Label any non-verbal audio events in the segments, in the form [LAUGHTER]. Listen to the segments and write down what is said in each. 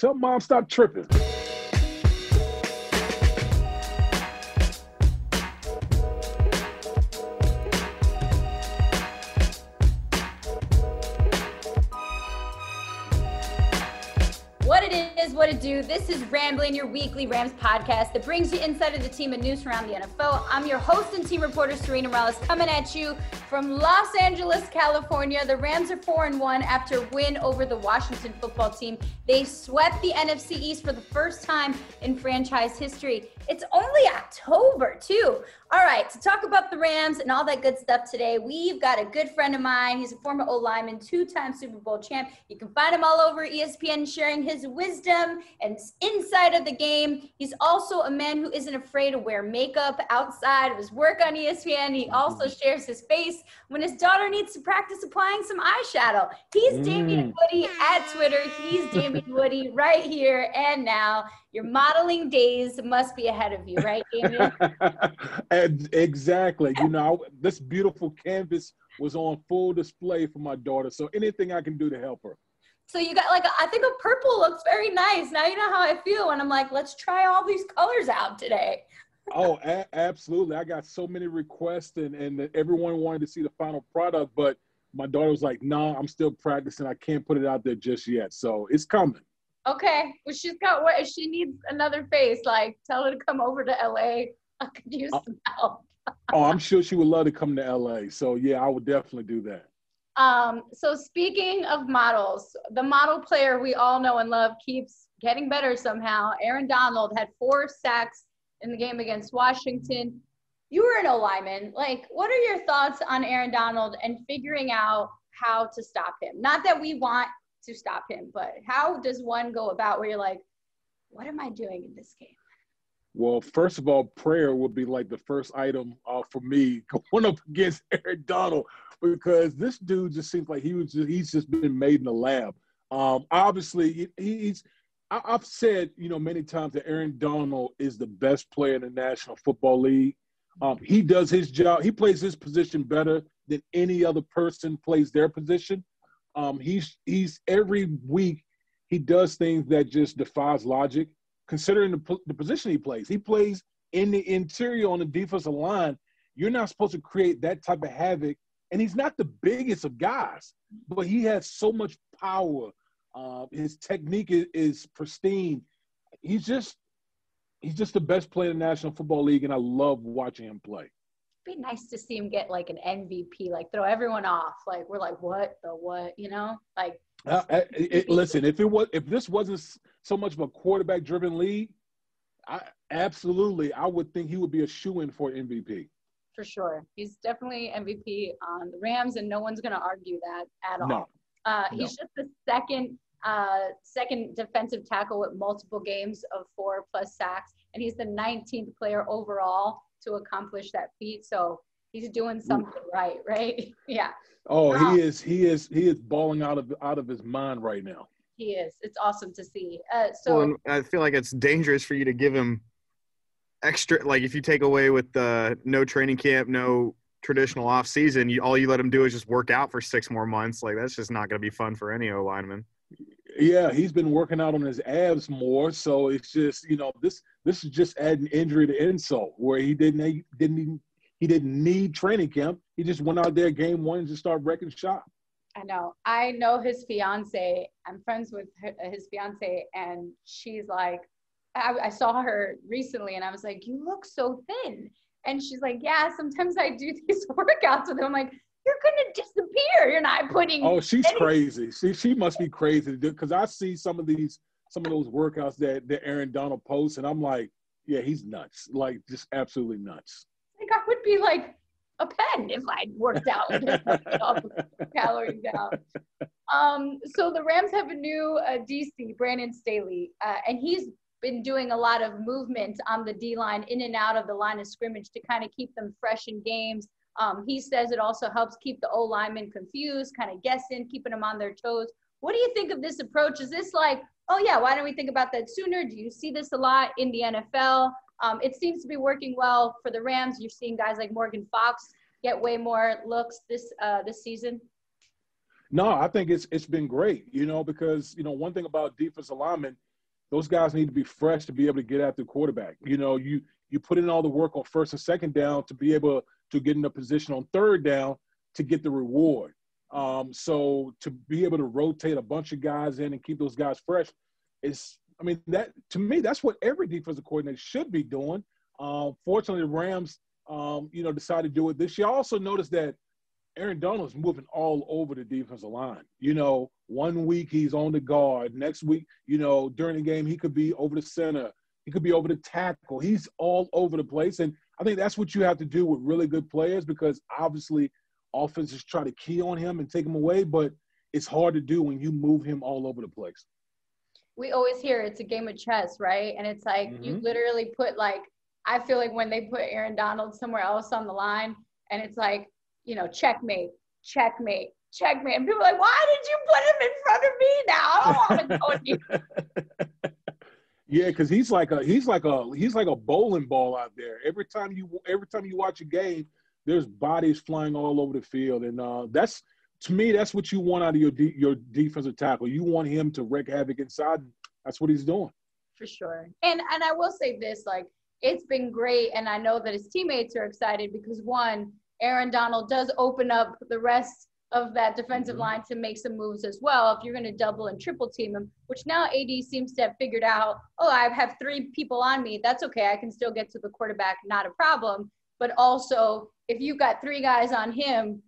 Tell mom stop tripping. What it is, what it do. This is Rambling, your weekly Rams podcast that brings you inside of the team and news around the NFL. I'm your host and team reporter, Serena Morales, coming at you from Los Angeles, California. The Rams are 4 and 1 after win over the Washington football team. They swept the NFC East for the first time in franchise history. It's only October, too. All right, to talk about the Rams and all that good stuff today, we've got a good friend of mine. He's a former O lineman, two time Super Bowl champ. You can find him all over ESPN sharing his wisdom and inside of the game. He's also a man who isn't afraid to wear makeup outside of his work on ESPN. He also shares his face when his daughter needs to practice applying some eyeshadow. He's mm. Damien Woody at Twitter. He's Damien Woody right here and now. Your modeling days must be ahead of you, right, Damien? [LAUGHS] And exactly. You know, this beautiful canvas was on full display for my daughter. So anything I can do to help her. So you got like a, I think a purple looks very nice. Now you know how I feel when I'm like, let's try all these colors out today. Oh, a- absolutely. I got so many requests and, and everyone wanted to see the final product, but my daughter was like, no, I'm still practicing. I can't put it out there just yet. So it's coming. Okay, well she's got what if she needs another face, like tell her to come over to LA. I could use Uh, some help. [LAUGHS] Oh, I'm sure she would love to come to LA. So yeah, I would definitely do that. Um, so speaking of models, the model player we all know and love keeps getting better somehow. Aaron Donald had four sacks in the game against Washington. You were an O lineman. Like, what are your thoughts on Aaron Donald and figuring out how to stop him? Not that we want to stop him, but how does one go about where you're like, what am I doing in this game? Well, first of all, prayer would be like the first item uh, for me [LAUGHS] going up against Aaron Donald because this dude just seems like he was just, he's just been made in the lab. Um, obviously, he, he's I, I've said you know many times that Aaron Donald is the best player in the National Football League. Um, he does his job. He plays his position better than any other person plays their position. Um, he's he's every week he does things that just defies logic considering the, the position he plays. He plays in the interior on the defensive line. You're not supposed to create that type of havoc. And he's not the biggest of guys, but he has so much power. Uh, his technique is, is pristine. He's just he's just the best player in the National Football League, and I love watching him play. It'd be nice to see him get like an MVP, like throw everyone off. Like we're like, what the what, you know? Like Uh, uh, it- listen, if it was if this wasn't so much of a quarterback driven league, I absolutely I would think he would be a shoe in for MVP. for sure, he's definitely MVP on the Rams, and no one's gonna argue that at all. No. Uh, he's just the second uh, second defensive tackle with multiple games of four plus sacks, and he's the 19th player overall to accomplish that feat. So he's doing something right, [LAUGHS] right? yeah, Oh, Wow. he is he is he is balling out of out of his mind right now. he is. It's awesome to see. Uh, so well, I feel like it's dangerous for you to give him extra. Like if you take away with the no training camp, no traditional off season, you, all you let him do is just work out for six more months. Like that's just not going to be fun for any O lineman. Yeah, he's been working out on his abs more, so it's just you know this this is just adding injury to insult where he didn't he didn't even, he didn't need training camp. He just went out there game one and just started wrecking shop. I know. I know his fiance. I'm friends with her, his fiance, and she's like, I, I saw her recently, and I was like, "You look so thin." And she's like, "Yeah, sometimes I do [LAUGHS] these workouts with him." I'm like, "You're gonna disappear. You're not putting." Oh, she's any- crazy. She she must be crazy because I see some of these some of those workouts that that Aaron Donald posts, and I'm like, yeah, he's nuts. Like just absolutely nuts. Like I would be like a pen if I'd worked out with [LAUGHS] him, all the calories down. Um, so the Rams have a new uh, DC, Brandon Staley, uh, and he's been doing a lot of movement on the D line in and out of the line of scrimmage to kind of keep them fresh in games. Um, he says it also helps keep the O linemen confused, kind of guessing, keeping them on their toes. What do you think of this approach? Is this like, oh yeah, why don't we think about that sooner? Do you see this a lot in the NFL? Um, it seems to be working well for the Rams. You're seeing guys like Morgan Fox get way more looks this uh, this season. No, I think it's it's been great, you know, because you know one thing about defensive linemen, those guys need to be fresh to be able to get after the quarterback. You know, you you put in all the work on first and second down to be able to get in a position on third down to get the reward. Um, so to be able to rotate a bunch of guys in and keep those guys fresh is, I mean, that to me, that's what every defensive coordinator should be doing. Um, fortunately, the Rams, um, you know, decided to do it this year. I also noticed that Aaron Donald is moving all over the defensive line. You know, one week he's on the guard, next week, you know, during the game he could be over the center, he could be over the tackle. He's all over the place, and I think that's what you have to do with really good players because obviously offenses try to key on him and take him away, but it's hard to do when you move him all over the place. We always hear it's a game of chess, right? And it's like mm-hmm. you literally put like I feel like when they put Aaron Donald somewhere else on the line, and it's like you know checkmate, checkmate, checkmate, and people are like, why did you put him in front of me now? I don't want to go you. [LAUGHS] Yeah, because he's like a he's like a he's like a bowling ball out there. Every time you every time you watch a game, there's bodies flying all over the field, and uh, that's to me that's what you want out of your de- your defensive tackle. You want him to wreak havoc inside. That's what he's doing. For sure, and and I will say this: like it's been great, and I know that his teammates are excited because one, Aaron Donald does open up the rest of that defensive mm-hmm. line to make some moves as well. If you're going to double and triple team him, which now AD seems to have figured out, oh, I have three people on me. That's okay. I can still get to the quarterback, not a problem. But also, if you've got three guys on him,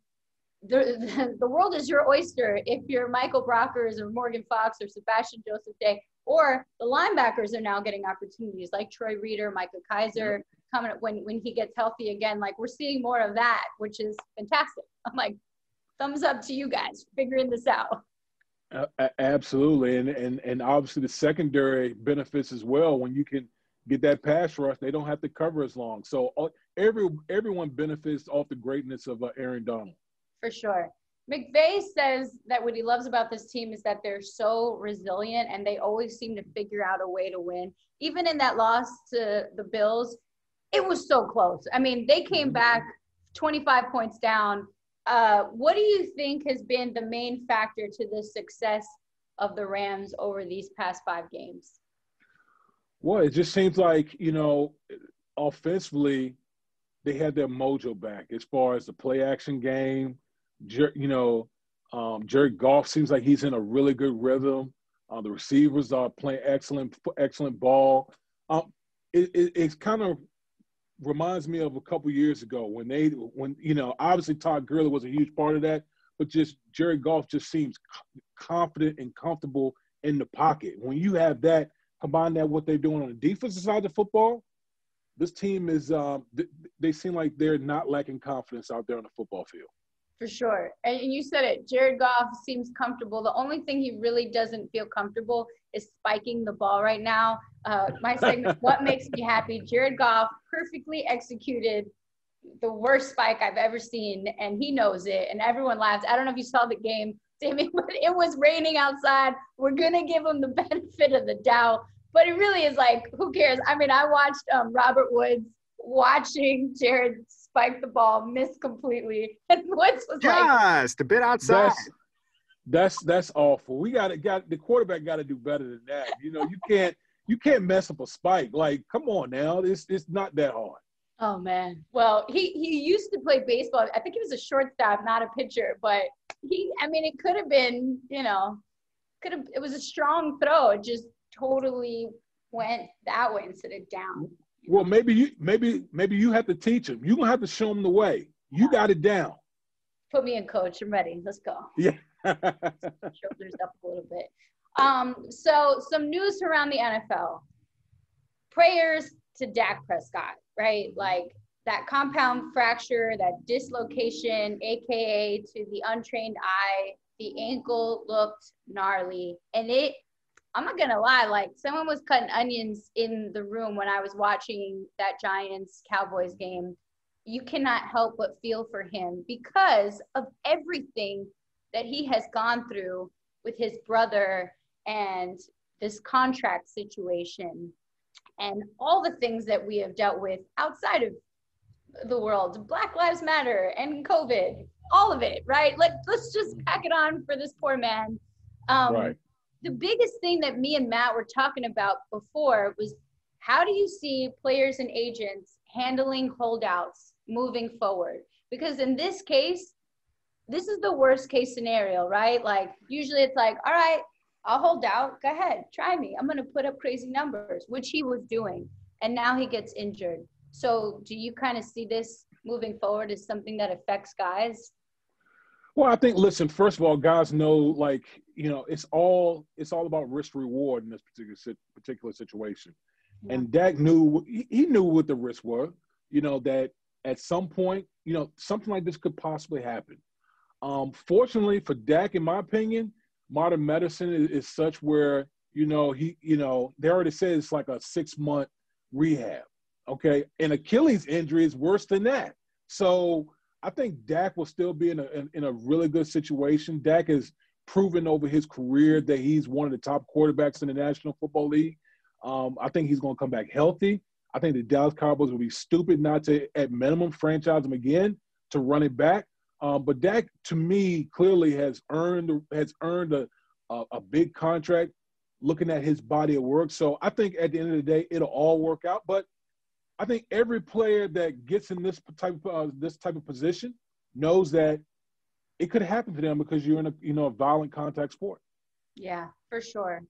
the, [LAUGHS] the world is your oyster. If you're Michael Brockers or Morgan Fox or Sebastian Joseph Day, or the linebackers are now getting opportunities like Troy Reeder, Micah Kiser coming when when he gets healthy again. Like we're seeing more of that, which is fantastic. [LAUGHS] I'm like, thumbs up to you guys figuring this out. Uh, absolutely, and and and obviously the secondary benefits as well when you can get that pass rush. They don't have to cover as long. So uh, every everyone benefits off the greatness of uh, Aaron Donald. For sure. McVay says that what he loves about this team is that they're so resilient and they always seem to figure out a way to win. Even in that loss to the Bills, it was so close. I mean, they came mm-hmm. back 25 points down. Uh, what do you think has been the main factor to the success of the Rams over these past five games? Well, it just seems like, you know, offensively, they had their mojo back as far as the play action game. You know, um, Jared Goff seems like he's in a really good rhythm. Uh, the receivers are playing excellent, excellent ball. Um, it, it, it's kind of reminds me of a couple years ago when they, when you know, obviously Todd Gurley was a huge part of that, but just Jerry Goff just seems confident and comfortable in the pocket. When you have that, combine that what they're doing on the defensive side of football, this team is um, they seem like they're not lacking confidence out there on the football field. For sure. And you said it, Jared Goff seems comfortable. The only thing he really doesn't feel comfortable is spiking the ball right now. Uh, my segment, What Makes Me Happy? Jared Goff perfectly executed the worst spike I've ever seen, and he knows it, and everyone laughs. I don't know if you saw the game, [LAUGHS] Sammy, but it was raining outside. We're to give him the [LAUGHS] benefit of the doubt but it really is like, who cares? I mean, I watched um, Robert Woods watching Jared spike the ball, miss completely, [LAUGHS] and Woods was like, just a bit outside. That's, that's that's awful. We got to got the quarterback got to do better than that. You know, you can't you can't mess up a spike. Like, come on now, it's it's not that hard. Oh man. Well, he he used to play baseball. I think he was a shortstop, not a pitcher. But he, I mean, it could have been, you know, could have. It was a strong throw. It just totally went that way instead of down. Well, maybe you maybe maybe you have to teach them. You're gonna have to show them the way. You got it down. Put me in, coach. I'm ready. Let's go. Yeah. [LAUGHS] Shoulders up a little bit. Um, so some news around the NFL. Prayers to Dak Prescott, right? Like that compound fracture, that dislocation, aka to the untrained eye, the ankle looked gnarly, and it I'm not gonna lie, like someone was cutting onions in the room when I was watching that Giants Cowboys game. You cannot help but feel for him because of everything that he has gone through with his brother and this contract situation and all the things that we have dealt with outside of the world black lives matter and covid all of it right? Like let's just pack it on for this poor man. Um, right the biggest thing that me and Matt were talking about before was how do you see players and agents handling holdouts moving forward? Because in this case, this is the worst case scenario, right? Like usually it's like, all right, I'll hold out. Go ahead, try me. I'm going to put up crazy numbers, which he was doing. And now he gets injured. So do you kind of see this moving forward as something that affects guys? Well, I think listen, first of all, guys know like, you know, it's all it's all about risk reward in this particular particular situation. Yeah. And Dak knew he knew what the risks were, you know, that at some point, you know, something like this could possibly happen. Um, fortunately for Dak, in my opinion, modern medicine is, is, such where you know he, you know, they already said it's like a six month rehab. Okay, and Achilles injury is worse than that. So I think Dak will still be in a in, in a really good situation. Dak has proven over his career that he's one of the top quarterbacks in the National Football League. Um, I think he's going to come back healthy. I think the Dallas Cowboys would be stupid not to, at minimum, franchise him again to run it back. Um, but Dak, to me, clearly has earned has earned a, a, a big contract. Looking at his body of work, so I think at the end of the day, it'll all work out. But I think every player that gets in this type of uh, this type of position knows that it could happen to them because you're in a you know a violent contact sport. Yeah, for sure.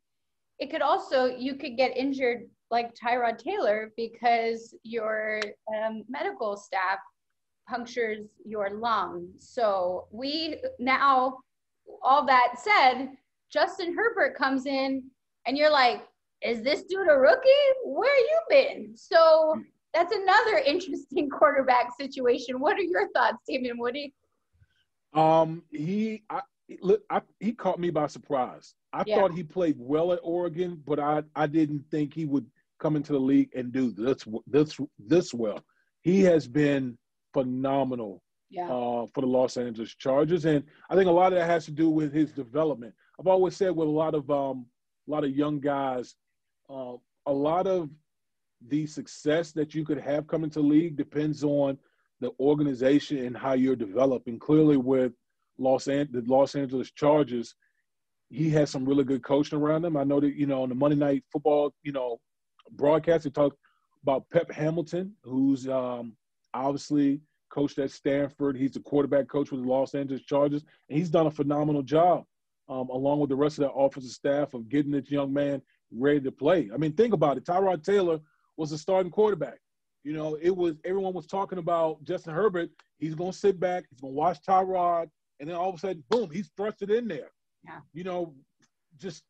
It could also you could get injured like Tyrod Taylor because your um, medical staff punctures your lung. So we now, all that said, Justin Herbert comes in and you're like, is this dude a rookie? Where you been? So that's another [LAUGHS] interesting quarterback situation. What are your thoughts, Damien Woody? Um, he, I, look, I, he caught me by surprise. I yeah. thought he played well at Oregon, but I, I didn't think he would come into the league and do this, this, this well. He has been phenomenal yeah. uh, for the Los Angeles Chargers, and I think a lot of that has to do with his development. I've always said with a lot of um, a lot of young guys, uh, a lot of the success that you could have coming to league depends on the organization and how you're developing. Clearly, with Los An- the Los Angeles Chargers, he has some really good coaching around him. I know that you know on the Monday Night Football, you know, broadcast they talk about Pep Hamilton, who's um, obviously coached at Stanford. He's the quarterback coach with the Los Angeles Chargers, and he's done a phenomenal job, um, along with the rest of that offensive staff, of getting this young man ready to play. I mean, think about it. Tyrod Taylor was a starting quarterback. You know, it was everyone was talking about Justin Herbert. He's going to sit back. He's going to watch Tyrod, and then all of a sudden, boom, he's thrusted in there. Yeah. You know, just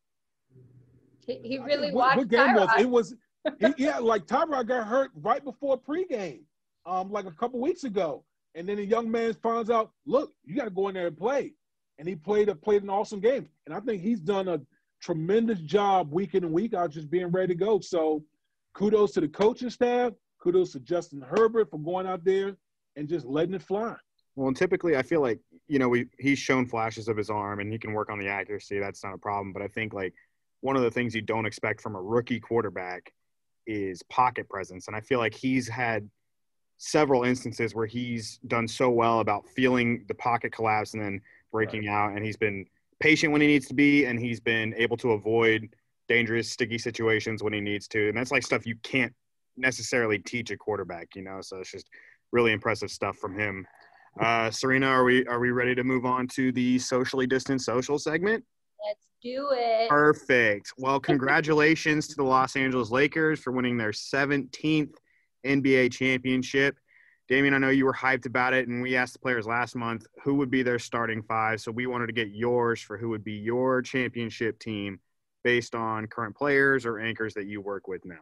he, he really what, watched. What game Tyrod. was it? Was he, yeah, like Tyrod got hurt right before pregame um, like a couple weeks ago. And then the young man finds out, look, you got to go in there and play. And he played a played an awesome game. And I think he's done a tremendous job week in and week out just being ready to go. So kudos to the coaching staff. Kudos to Justin Herbert for going out there and just letting it fly. Well, and typically I feel like, you know, we he's shown flashes of his arm and he can work on the accuracy. That's not a problem. But I think like one of the things you don't expect from a rookie quarterback is pocket presence. And I feel like he's had – several instances where he's done so well about feeling the pocket collapse and then breaking right. out and he's been patient when he needs to be and he's been able to avoid dangerous sticky situations when he needs to. And that's like stuff you can't necessarily teach a quarterback you know? So it's just really impressive stuff from him. Uh, serena are we are we ready to move on to the socially distant social segment? Let's do it. Perfect. Well congratulations to the los angeles lakers for winning their 17th NBA championship. Damien, I know you were hyped about it, and we asked the players last month who would be their starting five. So we wanted to get yours for who would be your championship team based on current players or anchors that you work with now.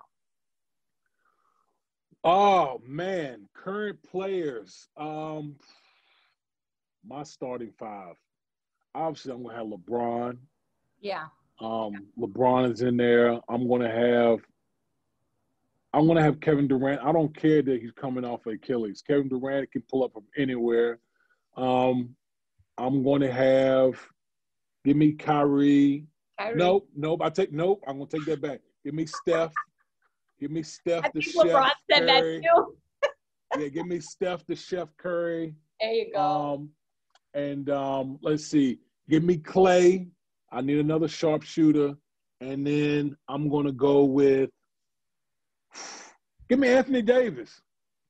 Oh man, current players. Um, my starting five. Obviously, I'm gonna have LeBron. Yeah. Um, LeBron is in there. I'm gonna have I'm going to have Kevin Durant. I don't care that he's coming off of Achilles. Kevin Durant can pull up from anywhere. Um, I'm going to have, give me Kyrie. Kyrie. Nope, nope. I take nope. I'm going to take that back. Give me Steph. Give me Steph I the think LeBron Chef said Curry. that [LAUGHS] too. yeah, give me Steph the Chef Curry. There you go. Um, and um, let's see. Give me Clay. I need another sharpshooter, and then I'm gonna go with give me Anthony Davis.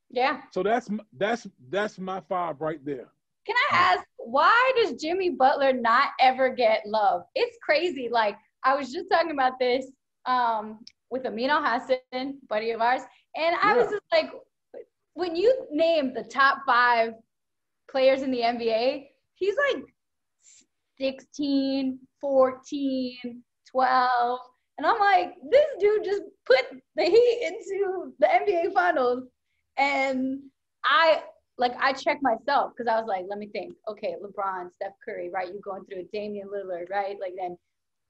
Yeah. So that's that's that's my five right there. Can I ask why does Jimmy Butler not ever get love? It's crazy. Like I was just talking about this um, with Amin Elhassan, buddy of ours, and I yeah. was just like, when you name the top five players in the NBA, he's like 16, 14, 12. And I'm like, this dude just put the Heat into the NBA Finals. And I, like, I checked myself because I was like, let me think. Okay, LeBron, Steph Curry, right? You're going through Damian Lillard, right? Like, then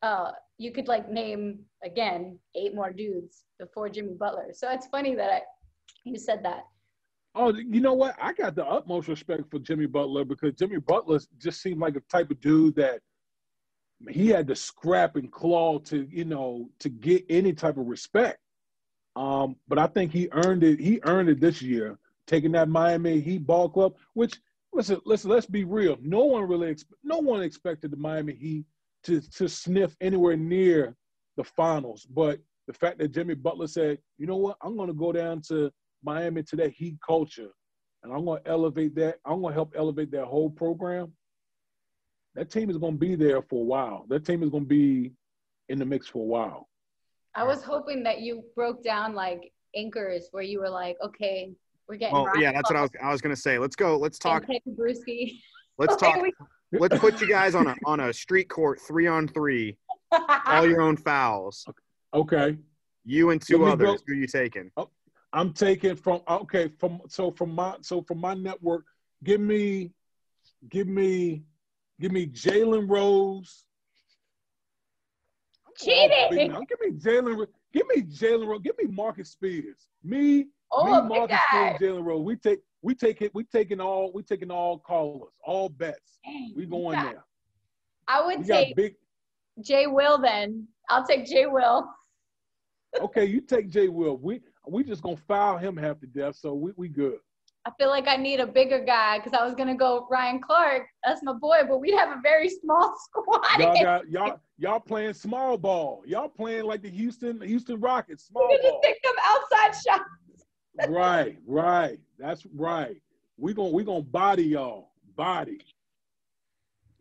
uh, you could, like, name, again, eight more dudes before Jimmy Butler. So it's funny that I, you said that. Oh, you know what? I got the utmost respect for Jimmy Butler because Jimmy Butler just seemed like a type of dude that he had to scrap and claw to, you know, to get any type of respect. Um, but I think he earned it. He earned it this year, taking that Miami Heat ball club. Which listen, listen, let's be real. No one really, no one expected the Miami Heat to to sniff anywhere near the finals. But the fact that Jimmy Butler said, you know what, I'm going to go down to Miami to that Heat culture, and I'm going to elevate that. I'm going to help elevate that whole program. That team is going to be there for a while. That team is going to be in the mix for a while. I was hoping that you broke down like anchors where you were like, okay, we're getting. Well, yeah, that's what I was. I was going to say. Let's go. Let's talk. Brewski. Let's [LAUGHS] talk. let's put you guys on a on a street court, three on three, all your own fouls. Okay. You and two others. Go. Who are you taking? Oh, I'm taking from okay from so from my so from my network. Give me, give me, give me Jalen Rose. Cheating. Oh, give me Jalen. Give me Jalen Rose. Give me Marcus Spears. Me, oh, me, Marcus Spears, Jalen Rose. We take we take it. We taking all. We taking all callers, all bets. Dang, we going got, there. I would we take big, Jay Will. Then I'll take Jay Will. okay, you take Jay Will. We we just gonna foul him half to death, so we, we good. I feel like I need a bigger guy because I was gonna go Ryan Clark. That's my boy, but we'd have a very small [LAUGHS] squad. Y'all got y'all y'all playing small ball. Y'all playing like the Houston Houston Rockets. Small we ball. just take them outside shots. right, right. That's right. We gonna we gonna body y'all. Body.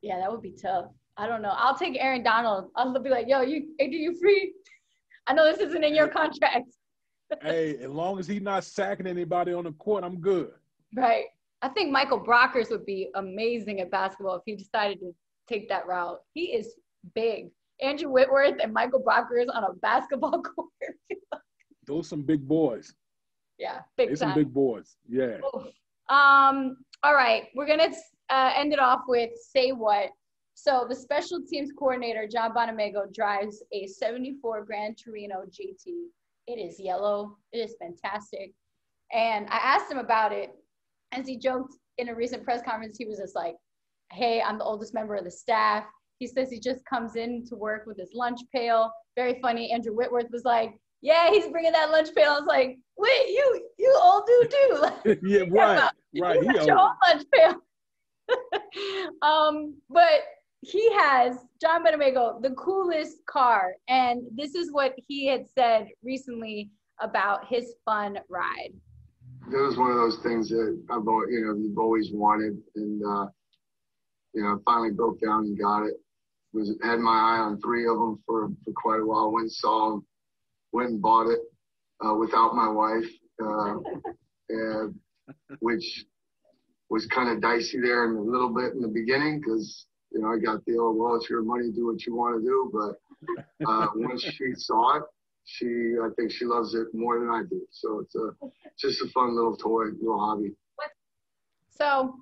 Yeah, that would be tough. I don't know. I'll take Aaron Donald. I'll be like, yo, you do you free? [LAUGHS] I know this isn't in your contract hey, as long as he's not sacking anybody on the court, I'm good. Right. I think Michael Brockers would be amazing at basketball if he decided to take that route. He is big. Andrew Whitworth and Michael Brockers on a basketball [LAUGHS] court. Those some big boys. Yeah, big some big boys. Yeah. Oof. Um. All right, we're gonna uh, end it off with say what. So the special teams coordinator John Bonamego drives a 74 Gran Torino GT it is yellow. It is fantastic. And I asked him about it. As he joked in a recent press conference, he was just like, Hey, I'm the oldest member of the staff. He says he just comes in to work with his lunch pail. Very funny. Andrew Whitworth was like, Yeah, he's bringing that lunch pail. I was like, Wait, you you old dude too. [LAUGHS] [LAUGHS] yeah, right. [LAUGHS] right. You got your own lunch pail. um, but he has John Bonamego, the coolest car, and this is what he had said recently about his fun ride. It was one of those things that I've you know you've always wanted, and uh, you know finally broke down and got it. Was had my eye on three of them for for quite a while. Went and saw them, went and bought it uh, without my wife, uh, [LAUGHS] and, which was kind of dicey there in a little bit in the beginning because you know, I got the old, well, it's your money, do what you want to do. But uh, [LAUGHS] once she saw it, she, I think she loves it more than I do. So it's a, just a fun little toy, little hobby. So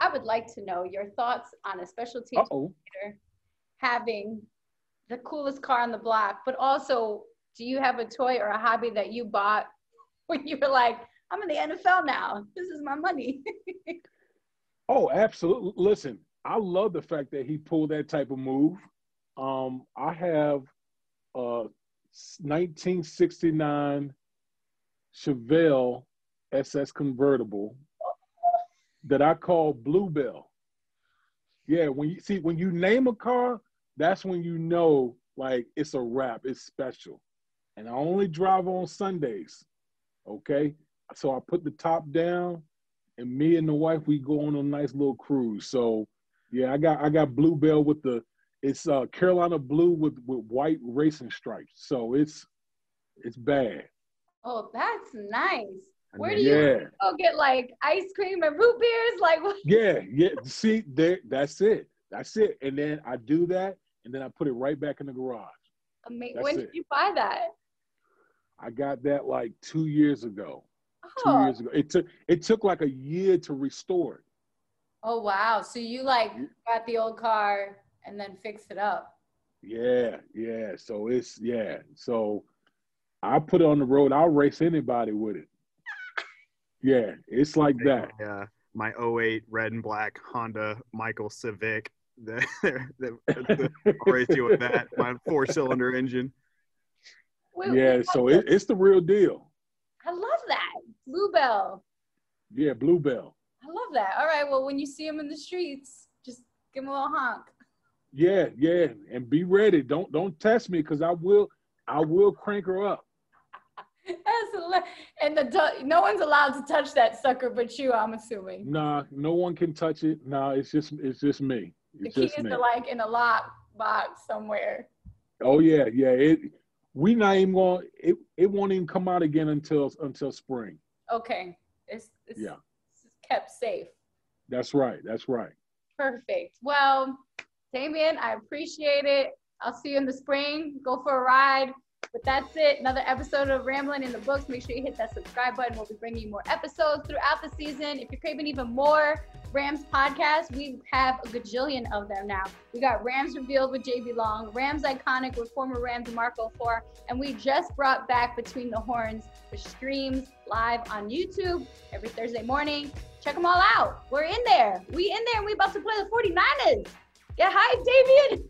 I would like to know your thoughts on a special team having the coolest car on the block, but also do you have a toy or a hobby that you bought [LAUGHS] when you were like, I'm in the NFL now. This is my money. [LAUGHS] oh, absolutely. Listen, I love the fact that he pulled that type of move. Um, I have a 1969 Chevelle SS convertible that I call Bluebell. Yeah, when you see when you name a car, that's when you know like it's a wrap, it's special. And I only drive on Sundays. Okay. So I put the top down and me and the wife we go on a nice little cruise. So yeah, I got I got Bluebell with the it's uh Carolina blue with with white racing stripes. So it's it's bad. Oh, that's nice. Where do you Yeah. go get like ice cream and root beers? Like what? Yeah, yeah. See, there that's it. That's it. And then I do that and then I put it right back in the garage. Ama- That's When it. did you buy that? I got that like two years ago. Two years ago. It took it took like a year to restore it. Oh wow. So you like got the old car and then fixed it up. Yeah, yeah. So it's yeah. So I put it on the road. I'll race anybody with it. [LAUGHS] Yeah, it's like that. Yeah, uh, my 08 red and black Honda Michael Civic. The, the, the, I'll race you with that. My four cylinder engine. Wait, yeah, so it, it's the real deal. I love that. Bluebell. Yeah, Bluebell. I love that. All right. Well, when you see him in the streets, just give him a little honk. Yeah, yeah. And be ready. Don't don't test me because I will I will crank her up. [LAUGHS] That's and the du- no one's allowed to touch that sucker but you. I'm assuming Nah, no one can touch it. Nah, it's just it's just me. the It's key just is to like in a lock box somewhere. Oh yeah, yeah. It we not even going it it won't even come out again until until spring. Okay. It's, it's, Yeah. Kept safe. That's right. That's right. Perfect. Well, Damien, I appreciate it. I'll see you in the spring. Go for a ride. But that's it. Another episode of Rambling in the Books. Make sure you hit that subscribe button. We'll be bringing you more episodes throughout the season. If you're craving even more Rams podcast. we have a gajillion of them now. We got Rams Revealed with JB Long, Rams Iconic with former Rams Marco 4, and we just brought back Between the Horns, which streams live on YouTube every Thursday morning. Check them all out. We're in there. We in there and we about to play the 49ers. Get hyped, Damien.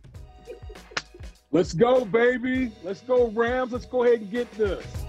Let's go, baby. Let's go, Rams. Let's go ahead and get this.